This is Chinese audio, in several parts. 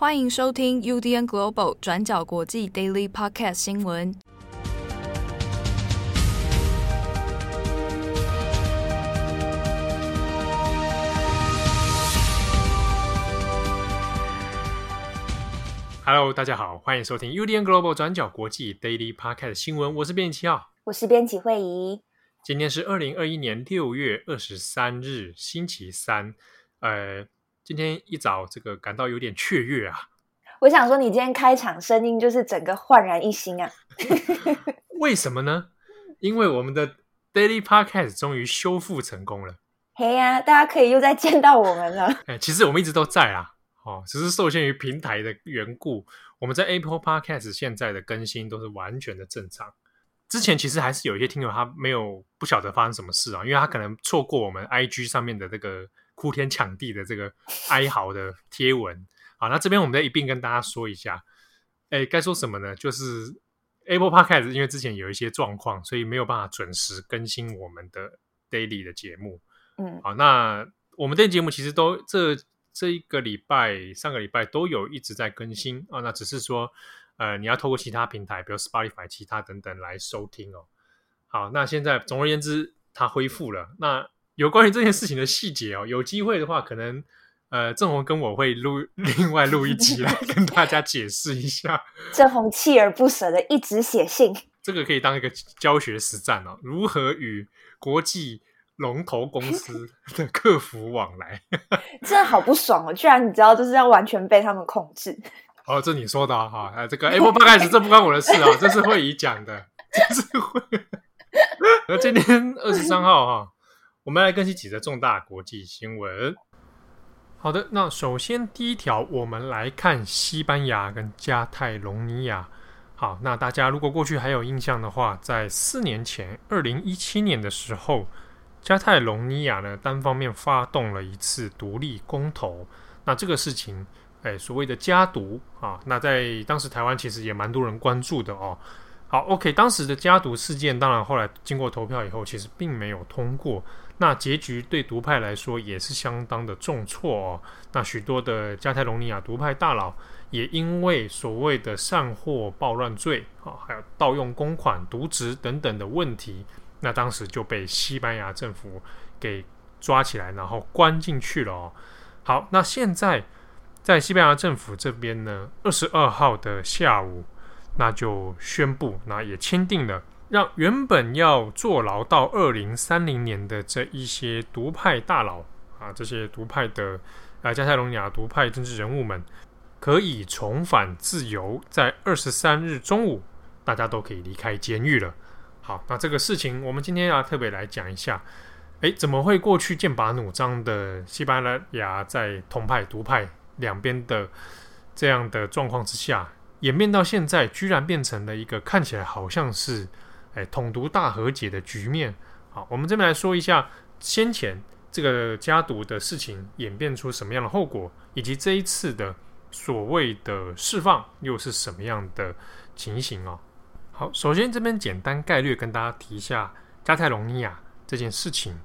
欢迎收听 UDN Global 转角国际 Daily Podcast 新闻。Hello，大家好，欢迎收听 UDN Global 转角国际 Daily Podcast 新闻。我是编辑七号，我是编辑惠仪。今天是二零二一年六月二十三日，星期三。呃。今天一早，这个感到有点雀跃啊！我想说，你今天开场声音就是整个焕然一新啊！为什么呢？因为我们的 Daily Podcast 终于修复成功了。嘿呀，大家可以又再见到我们了。哎，其实我们一直都在啊，哦，只是受限于平台的缘故，我们在 Apple Podcast 现在的更新都是完全的正常。之前其实还是有一些听友他没有不晓得发生什么事啊，因为他可能错过我们 IG 上面的这个。哭天抢地的这个哀嚎的贴文，好，那这边我们再一并跟大家说一下，哎，该说什么呢？就是 Apple Podcast 因为之前有一些状况，所以没有办法准时更新我们的 Daily 的节目。嗯，好，那我们的节目其实都这这一个礼拜、上个礼拜都有一直在更新啊，那只是说，呃，你要透过其他平台，比如 Spotify、其他等等来收听哦。好，那现在总而言之，它恢复了。那有关于这件事情的细节哦，有机会的话，可能呃，郑红跟我会录 另外录一集来 跟大家解释一下。郑红锲而不舍的一直写信，这个可以当一个教学实战哦，如何与国际龙头公司的客服往来？真的好不爽哦！居然你知道，就是要完全被他们控制。哦，这你说的哈，哎，这个 Apple Podcast 这不关我的事啊，这是会议讲的，这是会。而今天二十三号哈。我们来更新几则重大国际新闻。好的，那首先第一条，我们来看西班牙跟加泰隆尼亚。好，那大家如果过去还有印象的话，在四年前，二零一七年的时候，加泰隆尼亚呢单方面发动了一次独立公投。那这个事情，哎，所谓的加独啊，那在当时台湾其实也蛮多人关注的哦。好，OK，当时的加独事件，当然后来经过投票以后，其实并没有通过。那结局对独派来说也是相当的重挫哦。那许多的加泰隆尼亚独派大佬也因为所谓的散货暴乱罪啊，还有盗用公款、渎职等等的问题，那当时就被西班牙政府给抓起来，然后关进去了哦。好，那现在在西班牙政府这边呢，二十二号的下午，那就宣布，那也签订了。让原本要坐牢到二零三零年的这一些独派大佬啊，这些独派的啊加泰隆尼亚独派政治人物们，可以重返自由，在二十三日中午，大家都可以离开监狱了。好，那这个事情我们今天要特别来讲一下。诶，怎么会过去剑拔弩张的西班牙在同派独派两边的这样的状况之下，演变到现在，居然变成了一个看起来好像是。哎，统独大和解的局面，好，我们这边来说一下先前这个加独的事情演变出什么样的后果，以及这一次的所谓的释放又是什么样的情形哦。好，首先这边简单概略跟大家提一下加泰隆尼亚这件事情。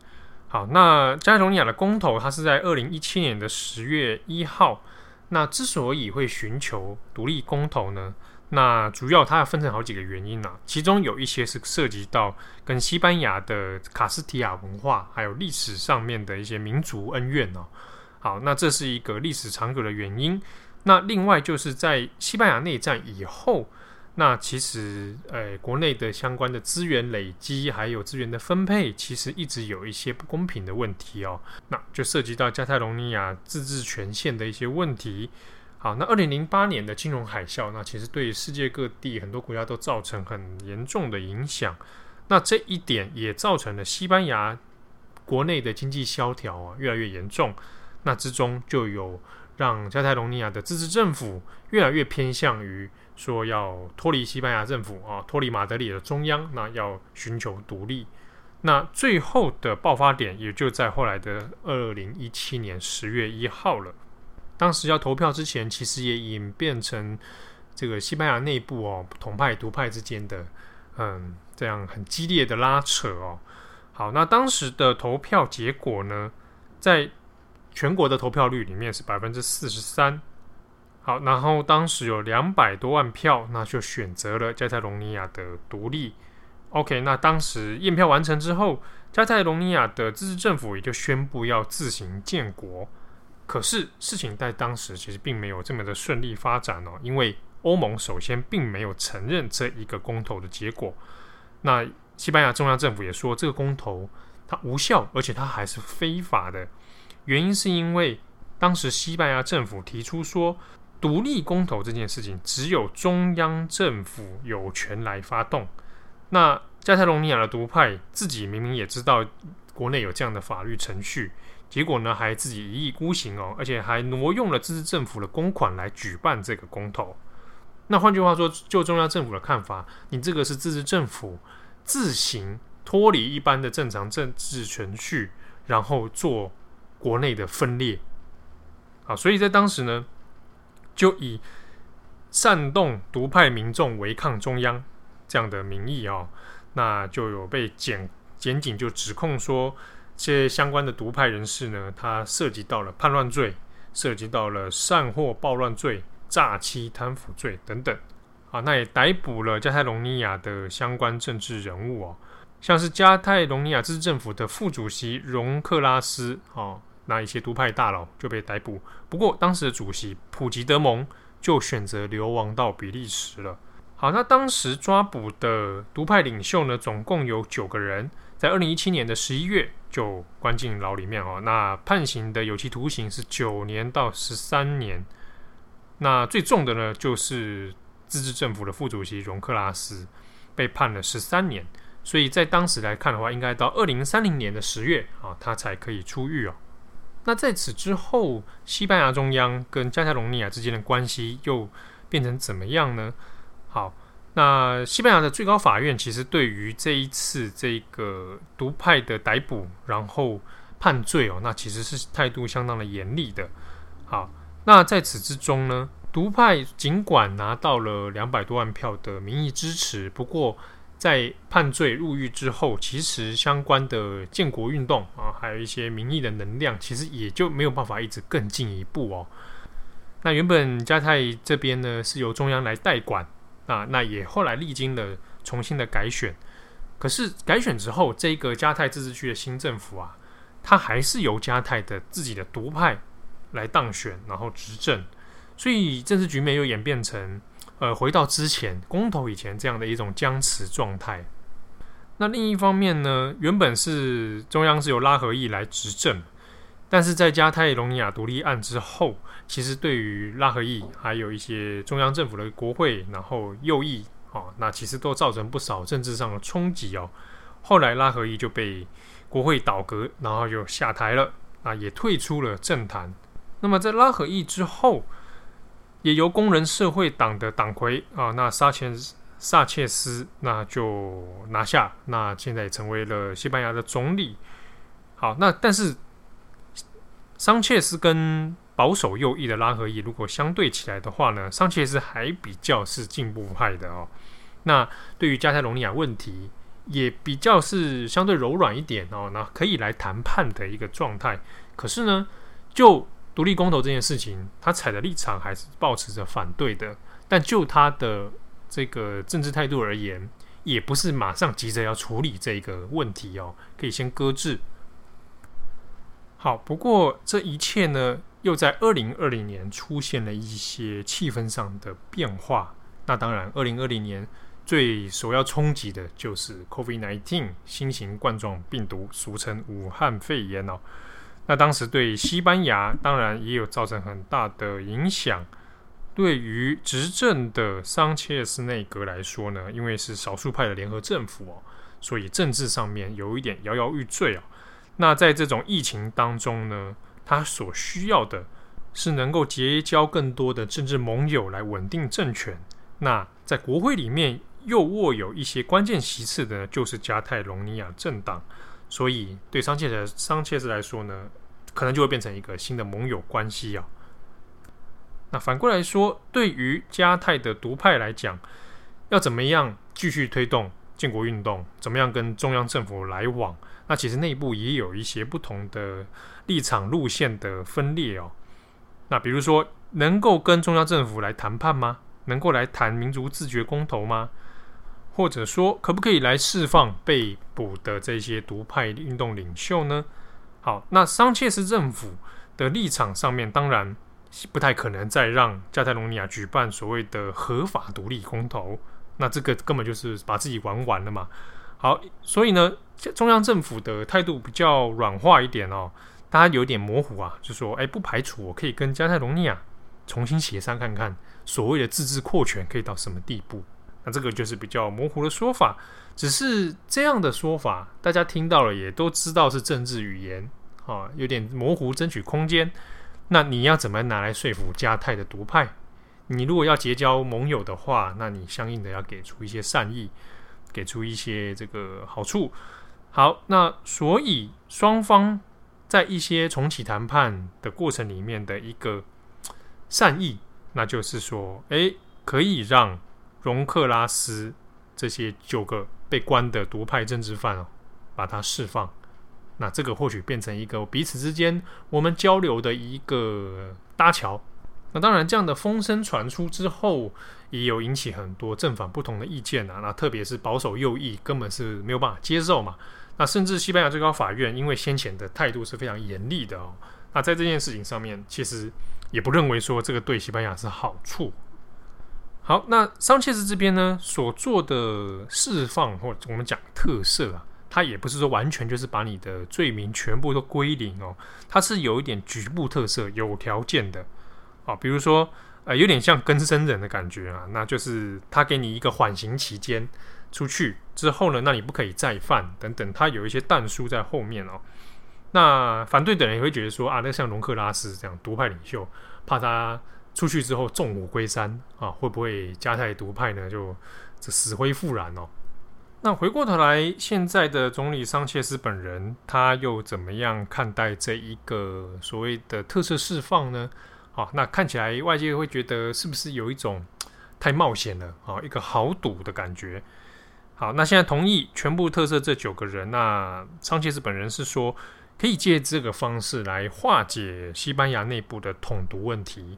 好，那加泰隆尼亚的公投，它是在二零一七年的十月一号。那之所以会寻求独立公投呢？那主要它要分成好几个原因呢、其中有一些是涉及到跟西班牙的卡斯提亚文化还有历史上面的一些民族恩怨哦。好，那这是一个历史长久的原因。那另外就是在西班牙内战以后，那其实呃国内的相关的资源累积还有资源的分配，其实一直有一些不公平的问题哦。那就涉及到加泰隆尼亚自治权限的一些问题。好，那二零零八年的金融海啸，那其实对世界各地很多国家都造成很严重的影响。那这一点也造成了西班牙国内的经济萧条啊越来越严重。那之中就有让加泰隆尼亚的自治政府越来越偏向于说要脱离西班牙政府啊，脱离马德里的中央，那要寻求独立。那最后的爆发点也就在后来的二零一七年十月一号了。当时要投票之前，其实也演变成这个西班牙内部哦，统派独派之间的嗯，这样很激烈的拉扯哦。好，那当时的投票结果呢，在全国的投票率里面是百分之四十三，好，然后当时有两百多万票，那就选择了加泰隆尼亚的独立。OK，那当时验票完成之后，加泰隆尼亚的自治政府也就宣布要自行建国。可是事情在当时其实并没有这么的顺利发展哦，因为欧盟首先并没有承认这一个公投的结果。那西班牙中央政府也说这个公投它无效，而且它还是非法的。原因是因为当时西班牙政府提出说。独立公投这件事情，只有中央政府有权来发动。那加泰隆尼亚的独派自己明明也知道国内有这样的法律程序，结果呢还自己一意孤行哦，而且还挪用了自治政府的公款来举办这个公投。那换句话说，就中央政府的看法，你这个是自治政府自行脱离一般的正常政治程序，然后做国内的分裂。啊，所以在当时呢。就以煽动独派民众违抗中央这样的名义哦，那就有被检检警就指控说，这些相关的独派人士呢，他涉及到了叛乱罪，涉及到了煽惑暴乱罪、诈欺贪腐罪等等啊，那也逮捕了加泰隆尼亚的相关政治人物哦，像是加泰隆尼亚自治政府的副主席荣克拉斯哦。那一些独派大佬就被逮捕，不过当时的主席普吉德蒙就选择流亡到比利时了。好，那当时抓捕的独派领袖呢，总共有九个人，在二零一七年的十一月就关进牢里面哦。那判刑的有期徒刑是九年到十三年。那最重的呢，就是自治政府的副主席荣克拉斯被判了十三年，所以在当时来看的话，应该到二零三零年的十月啊，他才可以出狱哦。那在此之后，西班牙中央跟加泰隆尼亚之间的关系又变成怎么样呢？好，那西班牙的最高法院其实对于这一次这个独派的逮捕，然后判罪哦，那其实是态度相当的严厉的。好，那在此之中呢，独派尽管拿到了两百多万票的民意支持，不过。在判罪入狱之后，其实相关的建国运动啊，还有一些民意的能量，其实也就没有办法一直更进一步哦。那原本加泰这边呢是由中央来代管啊，那也后来历经了重新的改选。可是改选之后，这个加泰自治区的新政府啊，它还是由加泰的自己的独派来当选，然后执政，所以政治局面又演变成。呃，回到之前公投以前这样的一种僵持状态。那另一方面呢，原本是中央是由拉合意来执政，但是在加泰隆尼亚独立案之后，其实对于拉合意还有一些中央政府的国会，然后右翼哦，那其实都造成不少政治上的冲击哦。后来拉合意就被国会倒阁，然后就下台了，啊，也退出了政坛。那么在拉合意之后。也由工人社会党的党魁啊，那沙切萨切斯那就拿下，那现在也成为了西班牙的总理。好，那但是桑切斯跟保守右翼的拉合意如果相对起来的话呢，桑切斯还比较是进步派的哦。那对于加泰隆尼亚问题也比较是相对柔软一点哦，那可以来谈判的一个状态。可是呢，就独立公投这件事情，他采的立场还是抱持着反对的。但就他的这个政治态度而言，也不是马上急着要处理这个问题哦，可以先搁置。好，不过这一切呢，又在二零二零年出现了一些气氛上的变化。那当然，二零二零年最首要冲击的就是 COVID-19 新型冠状病毒，俗称武汉肺炎哦。那当时对西班牙当然也有造成很大的影响。对于执政的桑切斯内阁来说呢，因为是少数派的联合政府哦，所以政治上面有一点摇摇欲坠哦。那在这种疫情当中呢，他所需要的是能够结交更多的政治盟友来稳定政权。那在国会里面又握有一些关键席次的，就是加泰隆尼亚政党。所以，对桑切斯桑切斯来说呢，可能就会变成一个新的盟友关系啊。那反过来说，对于加泰的独派来讲，要怎么样继续推动建国运动？怎么样跟中央政府来往？那其实内部也有一些不同的立场路线的分裂哦。那比如说，能够跟中央政府来谈判吗？能够来谈民族自决公投吗？或者说，可不可以来释放被捕的这些独派运动领袖呢？好，那桑切斯政府的立场上面，当然不太可能再让加泰罗尼亚举办所谓的合法独立公投，那这个根本就是把自己玩完了嘛。好，所以呢，中央政府的态度比较软化一点哦，大家有点模糊啊，就说，哎，不排除我可以跟加泰罗尼亚重新协商看看，所谓的自治扩权可以到什么地步。那这个就是比较模糊的说法，只是这样的说法，大家听到了也都知道是政治语言啊，有点模糊，争取空间。那你要怎么拿来说服加泰的独派？你如果要结交盟友的话，那你相应的要给出一些善意，给出一些这个好处。好，那所以双方在一些重启谈判的过程里面的一个善意，那就是说，诶，可以让。容克拉斯这些九个被关的独派政治犯哦，把他释放，那这个或许变成一个彼此之间我们交流的一个搭桥。那当然，这样的风声传出之后，也有引起很多正反不同的意见啊。那特别是保守右翼根本是没有办法接受嘛。那甚至西班牙最高法院因为先前的态度是非常严厉的哦，那在这件事情上面，其实也不认为说这个对西班牙是好处。好，那桑切斯这边呢，所做的释放或者我们讲特赦啊，它也不是说完全就是把你的罪名全部都归零哦，它是有一点局部特色，有条件的啊，比如说呃，有点像更生人的感觉啊，那就是他给你一个缓刑期间，出去之后呢，那你不可以再犯等等，他有一些但书在后面哦。那反对的人也会觉得说啊，那像隆克拉斯这样独派领袖，怕他。出去之后纵虎归山啊，会不会加泰独派呢？就这死灰复燃哦。那回过头来，现在的总理桑切斯本人，他又怎么样看待这一个所谓的特色释放呢？好，那看起来外界会觉得是不是有一种太冒险了啊？一个豪赌的感觉。好，那现在同意全部特赦这九个人，那桑切斯本人是说可以借这个方式来化解西班牙内部的统独问题。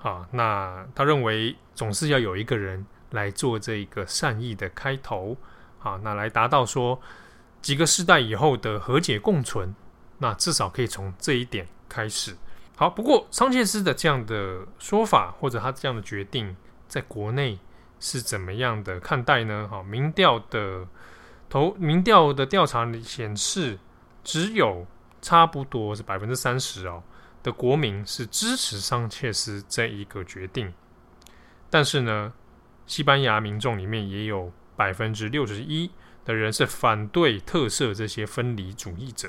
啊，那他认为总是要有一个人来做这一个善意的开头，啊，那来达到说几个世代以后的和解共存，那至少可以从这一点开始。好，不过桑切斯的这样的说法或者他这样的决定，在国内是怎么样的看待呢？好，民调的投民调的调查显示，只有差不多是百分之三十哦。的国民是支持桑切斯这一个决定，但是呢，西班牙民众里面也有百分之六十一的人是反对特赦这些分离主义者，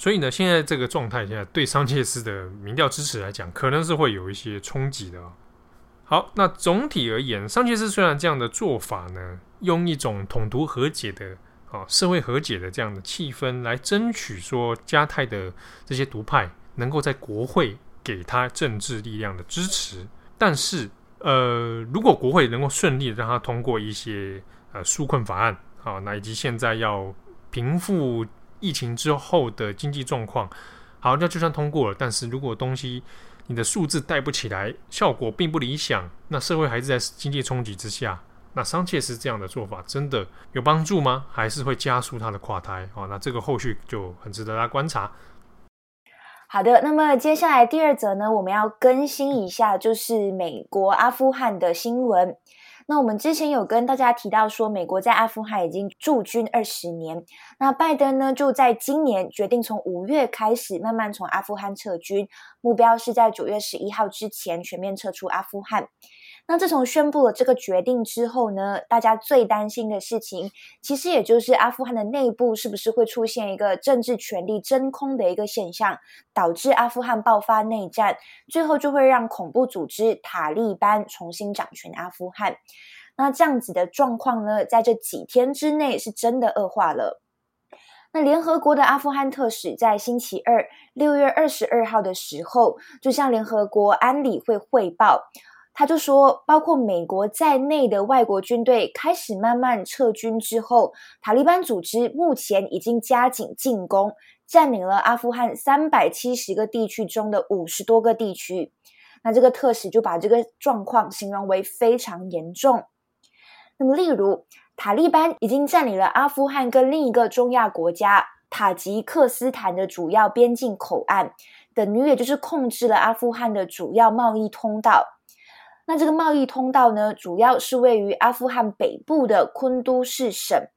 所以呢，现在这个状态现在对桑切斯的民调支持来讲，可能是会有一些冲击的。好，那总体而言，桑切斯虽然这样的做法呢，用一种统独和解的啊社会和解的这样的气氛来争取说加泰的这些独派。能够在国会给他政治力量的支持，但是，呃，如果国会能够顺利的让他通过一些呃纾困法案，好，那以及现在要平复疫情之后的经济状况，好，那就算通过了，但是如果东西你的数字带不起来，效果并不理想，那社会还是在经济冲击之下，那桑切斯这样的做法真的有帮助吗？还是会加速他的垮台？好，那这个后续就很值得大家观察。好的，那么接下来第二则呢，我们要更新一下，就是美国阿富汗的新闻。那我们之前有跟大家提到说，美国在阿富汗已经驻军二十年。那拜登呢，就在今年决定从五月开始慢慢从阿富汗撤军，目标是在九月十一号之前全面撤出阿富汗。那自从宣布了这个决定之后呢，大家最担心的事情，其实也就是阿富汗的内部是不是会出现一个政治权力真空的一个现象，导致阿富汗爆发内战，最后就会让恐怖组织塔利班重新掌权阿富汗。那这样子的状况呢，在这几天之内是真的恶化了。那联合国的阿富汗特使在星期二六月二十二号的时候，就向联合国安理会汇报。他就说，包括美国在内的外国军队开始慢慢撤军之后，塔利班组织目前已经加紧进攻，占领了阿富汗三百七十个地区中的五十多个地区。那这个特使就把这个状况形容为非常严重。那么，例如塔利班已经占领了阿富汗跟另一个中亚国家塔吉克斯坦的主要边境口岸，等于也就是控制了阿富汗的主要贸易通道。那这个贸易通道呢，主要是位于阿富汗北部的昆都士省。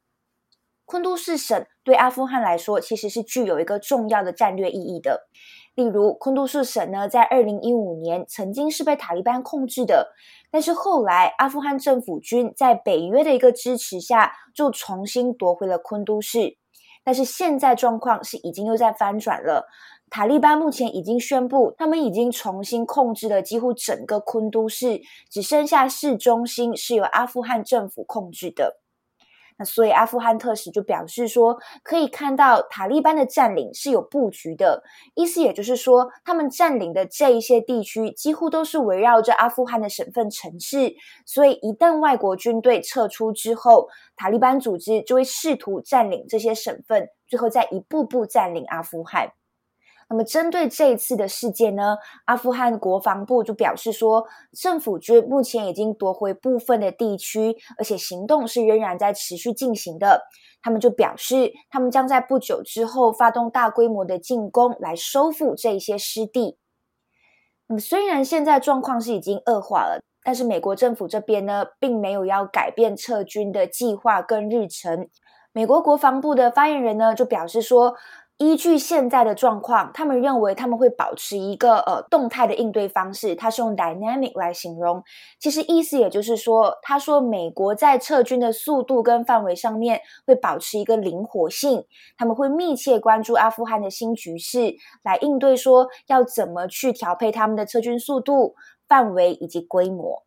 昆都士省对阿富汗来说，其实是具有一个重要的战略意义的。例如，昆都士省呢，在二零一五年曾经是被塔利班控制的，但是后来阿富汗政府军在北约的一个支持下，就重新夺回了昆都士。但是现在状况是已经又在翻转了，塔利班目前已经宣布，他们已经重新控制了几乎整个昆都市，只剩下市中心是由阿富汗政府控制的。那所以阿富汗特使就表示说，可以看到塔利班的占领是有布局的，意思也就是说，他们占领的这一些地区几乎都是围绕着阿富汗的省份城市，所以一旦外国军队撤出之后，塔利班组织就会试图占领这些省份，最后再一步步占领阿富汗。那么，针对这一次的事件呢，阿富汗国防部就表示说，政府军目前已经夺回部分的地区，而且行动是仍然在持续进行的。他们就表示，他们将在不久之后发动大规模的进攻，来收复这些失地。那么，虽然现在状况是已经恶化了，但是美国政府这边呢，并没有要改变撤军的计划跟日程。美国国防部的发言人呢，就表示说，依据现在的状况，他们认为他们会保持一个呃动态的应对方式，他是用 dynamic 来形容。其实意思也就是说，他说美国在撤军的速度跟范围上面会保持一个灵活性，他们会密切关注阿富汗的新局势，来应对说要怎么去调配他们的撤军速度、范围以及规模。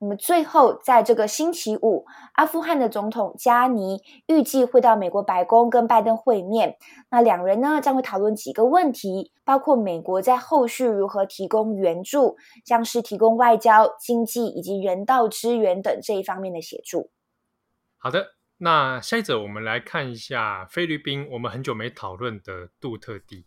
那么最后，在这个星期五，阿富汗的总统加尼预计会到美国白宫跟拜登会面。那两人呢，将会讨论几个问题，包括美国在后续如何提供援助，像是提供外交、经济以及人道支援等这一方面的协助。好的，那下一则我们来看一下菲律宾，我们很久没讨论的杜特地。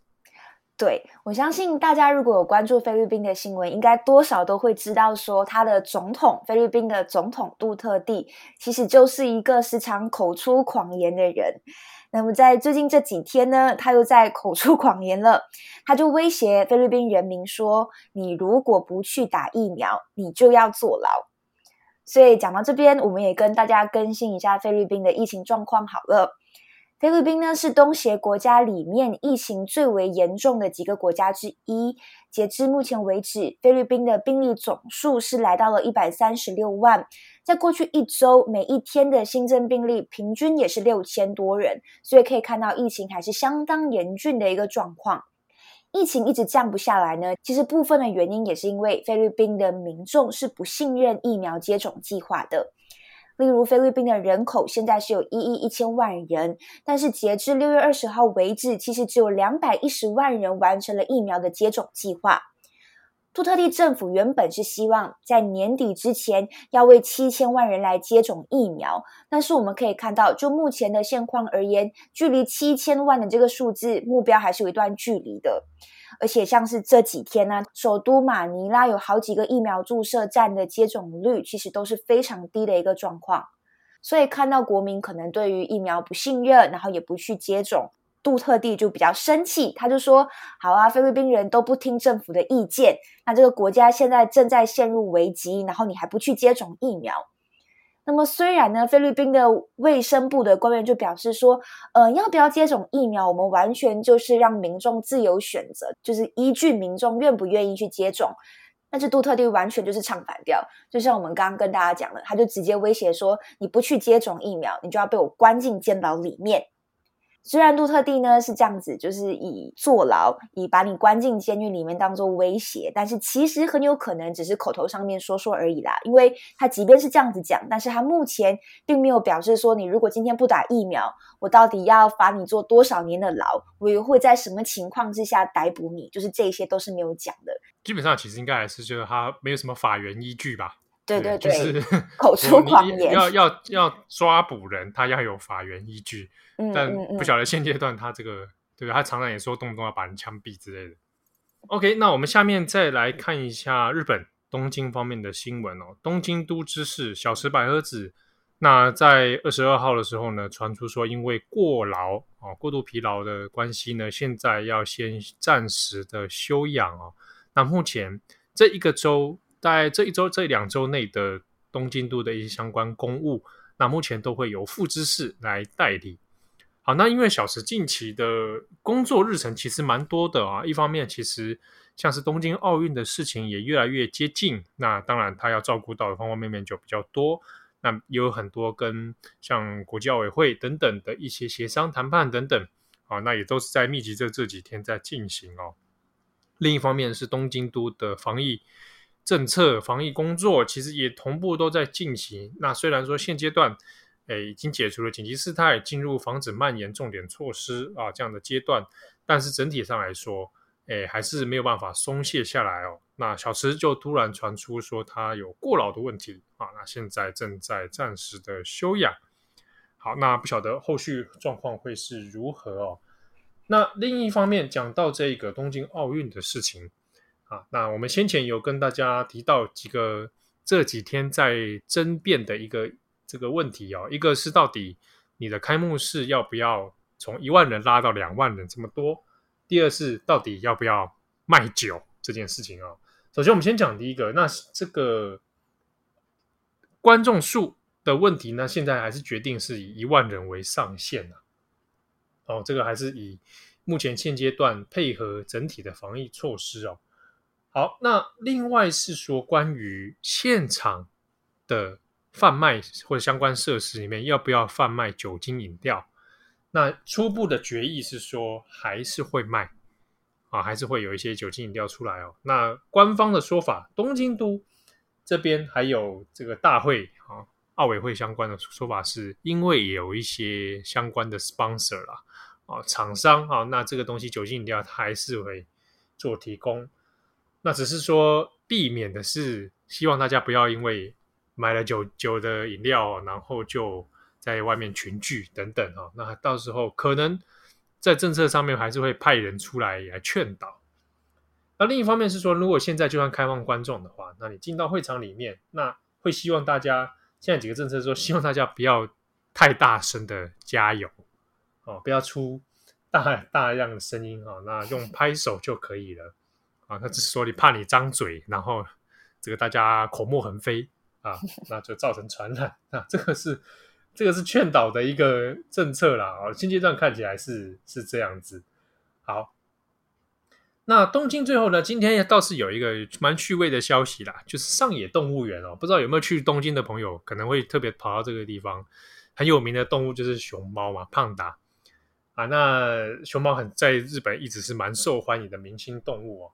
对，我相信大家如果有关注菲律宾的新闻，应该多少都会知道说，他的总统菲律宾的总统杜特地其实就是一个时常口出狂言的人。那么在最近这几天呢，他又在口出狂言了，他就威胁菲律宾人民说：“你如果不去打疫苗，你就要坐牢。”所以讲到这边，我们也跟大家更新一下菲律宾的疫情状况好了。菲律宾呢是东协国家里面疫情最为严重的几个国家之一。截至目前为止，菲律宾的病例总数是来到了一百三十六万。在过去一周，每一天的新增病例平均也是六千多人，所以可以看到疫情还是相当严峻的一个状况。疫情一直降不下来呢，其实部分的原因也是因为菲律宾的民众是不信任疫苗接种计划的。例如，菲律宾的人口现在是有一亿一千万人，但是截至六月二十号为止，其实只有两百一十万人完成了疫苗的接种计划。杜特地政府原本是希望在年底之前要为七千万人来接种疫苗，但是我们可以看到，就目前的现况而言，距离七千万的这个数字目标还是有一段距离的。而且像是这几天呢、首都马尼拉有好几个疫苗注射站的接种率其实都是非常低的一个状况，所以看到国民可能对于疫苗不信任，然后也不去接种，杜特地就比较生气，他就说：“好啊，菲律宾人都不听政府的意见，那这个国家现在正在陷入危机，然后你还不去接种疫苗。”那么虽然呢，菲律宾的卫生部的官员就表示说，呃，要不要接种疫苗，我们完全就是让民众自由选择，就是依据民众愿不愿意去接种。但是杜特地完全就是唱反调，就像我们刚刚跟大家讲的，他就直接威胁说，你不去接种疫苗，你就要被我关进监牢里面。虽然杜特地呢是这样子，就是以坐牢、以把你关进监狱里面当做威胁，但是其实很有可能只是口头上面说说而已啦。因为他即便是这样子讲，但是他目前并没有表示说，你如果今天不打疫苗，我到底要罚你坐多少年的牢，我又会在什么情况之下逮捕你，就是这些都是没有讲的。基本上其实应该还是就是他没有什么法源依据吧？对对对，就是口出狂言，要要要抓捕人，他要有法源依据。但不晓得现阶段他这个，对吧？他常常也说动不动要把人枪毙之类的。OK，那我们下面再来看一下日本东京方面的新闻哦。东京都知事小池百合子，那在二十二号的时候呢，传出说因为过劳啊、哦、过度疲劳的关系呢，现在要先暂时的休养哦。那目前这一个周，在这一周这两周内的东京都的一些相关公务，那目前都会由副知事来代理。好，那因为小池近期的工作日程其实蛮多的啊，一方面其实像是东京奥运的事情也越来越接近，那当然他要照顾到的方方面面就比较多，那也有很多跟像国际奥委会等等的一些协商谈判等等，啊，那也都是在密集这这几天在进行哦。另一方面是东京都的防疫政策、防疫工作其实也同步都在进行，那虽然说现阶段。诶，已经解除了紧急事态，进入防止蔓延重点措施啊这样的阶段，但是整体上来说，诶，还是没有办法松懈下来哦。那小池就突然传出说他有过劳的问题啊，那现在正在暂时的休养。好，那不晓得后续状况会是如何哦。那另一方面讲到这个东京奥运的事情啊，那我们先前有跟大家提到几个这几天在争辩的一个。这个问题哦，一个是到底你的开幕式要不要从一万人拉到两万人这么多？第二是到底要不要卖酒这件事情哦。首先，我们先讲第一个，那这个观众数的问题呢，现在还是决定是以一万人为上限啊。哦，这个还是以目前现阶段配合整体的防疫措施哦。好，那另外是说关于现场的。贩卖或者相关设施里面要不要贩卖酒精饮料？那初步的决议是说还是会卖啊，还是会有一些酒精饮料出来哦。那官方的说法，东京都这边还有这个大会啊，奥委会相关的说法是，因为有一些相关的 sponsor 啦啊，厂商啊，那这个东西酒精饮料它还是会做提供。那只是说避免的是，希望大家不要因为。买了酒酒的饮料，然后就在外面群聚等等啊，那到时候可能在政策上面还是会派人出来来劝导。那另一方面是说，如果现在就算开放观众的话，那你进到会场里面，那会希望大家现在几个政策说，希望大家不要太大声的加油哦，不要出大大量的声音啊，那用拍手就可以了啊。那只是说你怕你张嘴，然后这个大家口沫横飞。啊，那就造成传染啊，这个是这个是劝导的一个政策啦。啊，现阶段看起来是是这样子。好，那东京最后呢，今天倒是有一个蛮趣味的消息啦，就是上野动物园哦，不知道有没有去东京的朋友，可能会特别跑到这个地方。很有名的动物就是熊猫嘛，胖达啊。那熊猫很在日本一直是蛮受欢迎的明星动物哦。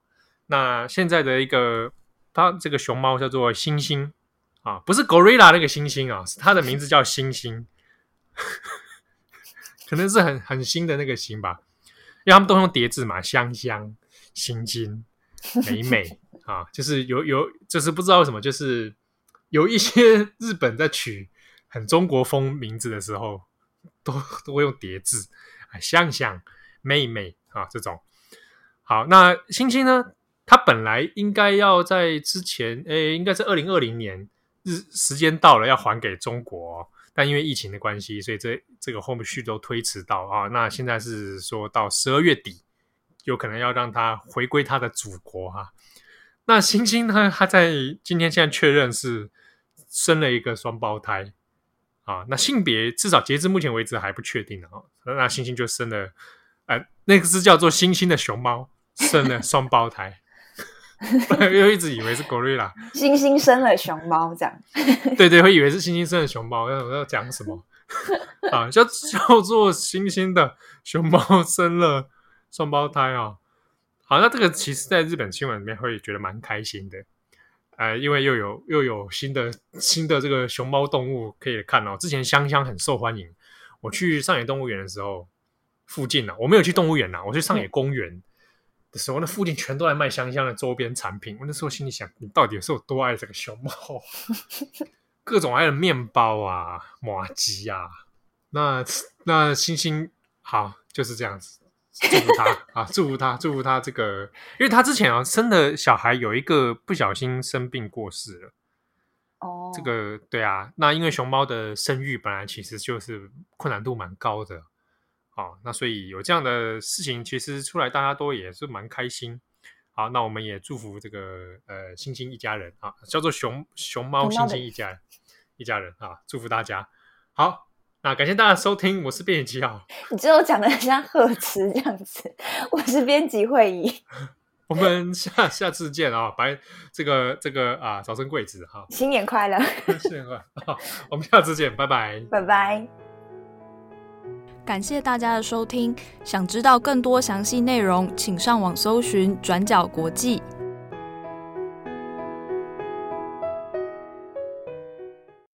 那现在的一个它这个熊猫叫做星星。啊，不是 gorilla 那个星星啊，是它的名字叫星星，可能是很很新的那个星吧，因为他们都用叠字嘛，香香、星星、美美啊，就是有有，就是不知道为什么，就是有一些 日本在取很中国风名字的时候，都都会用叠字啊，香香、妹妹啊这种。好，那星星呢，他本来应该要在之前，诶，应该是二零二零年。日时间到了，要还给中国，哦，但因为疫情的关系，所以这这个后续都推迟到啊。那现在是说到十二月底，有可能要让他回归他的祖国哈，那星星呢，他在今天现在确认是生了一个双胞胎啊。那性别至少截至目前为止还不确定啊。那星星就生了，呃，那个是叫做星星的熊猫生了双胞胎。又一直以为是 gorilla，猩猩生了熊猫这样。对对，会以为是猩猩生了熊猫，要要讲什么 啊？叫叫做猩猩的熊猫生了双胞胎啊！好，那这个其实在日本新闻里面会觉得蛮开心的，呃，因为又有又有新的新的这个熊猫动物可以看哦。之前香香很受欢迎，我去上野动物园的时候，附近呢、啊，我没有去动物园呐，我去上野公园。嗯的时候，那附近全都在卖香香的周边产品。我那时候心里想，你到底是有多爱这个熊猫？各种爱的面包啊、麻糬啊。那那星星好就是这样子，祝福他啊，祝福他，祝福他这个，因为他之前啊生的小孩有一个不小心生病过世了。哦，这个对啊，那因为熊猫的生育本来其实就是困难度蛮高的，哦，那所以有这样的事情，其实出来大家都也是蛮开心。好，那我们也祝福这个呃星星一家人啊，叫做熊熊猫星星一家人一家人啊，祝福大家。好，那感谢大家收听，我是编辑七号。你最后讲的很像贺词这样子，我是编辑会议。我们下下次见啊！白这个这个啊，早生贵子哈！新年快乐！新年快乐！我们下次见，拜拜！拜拜！感谢大家的收听，想知道更多详细内容，请上网搜寻转角国际。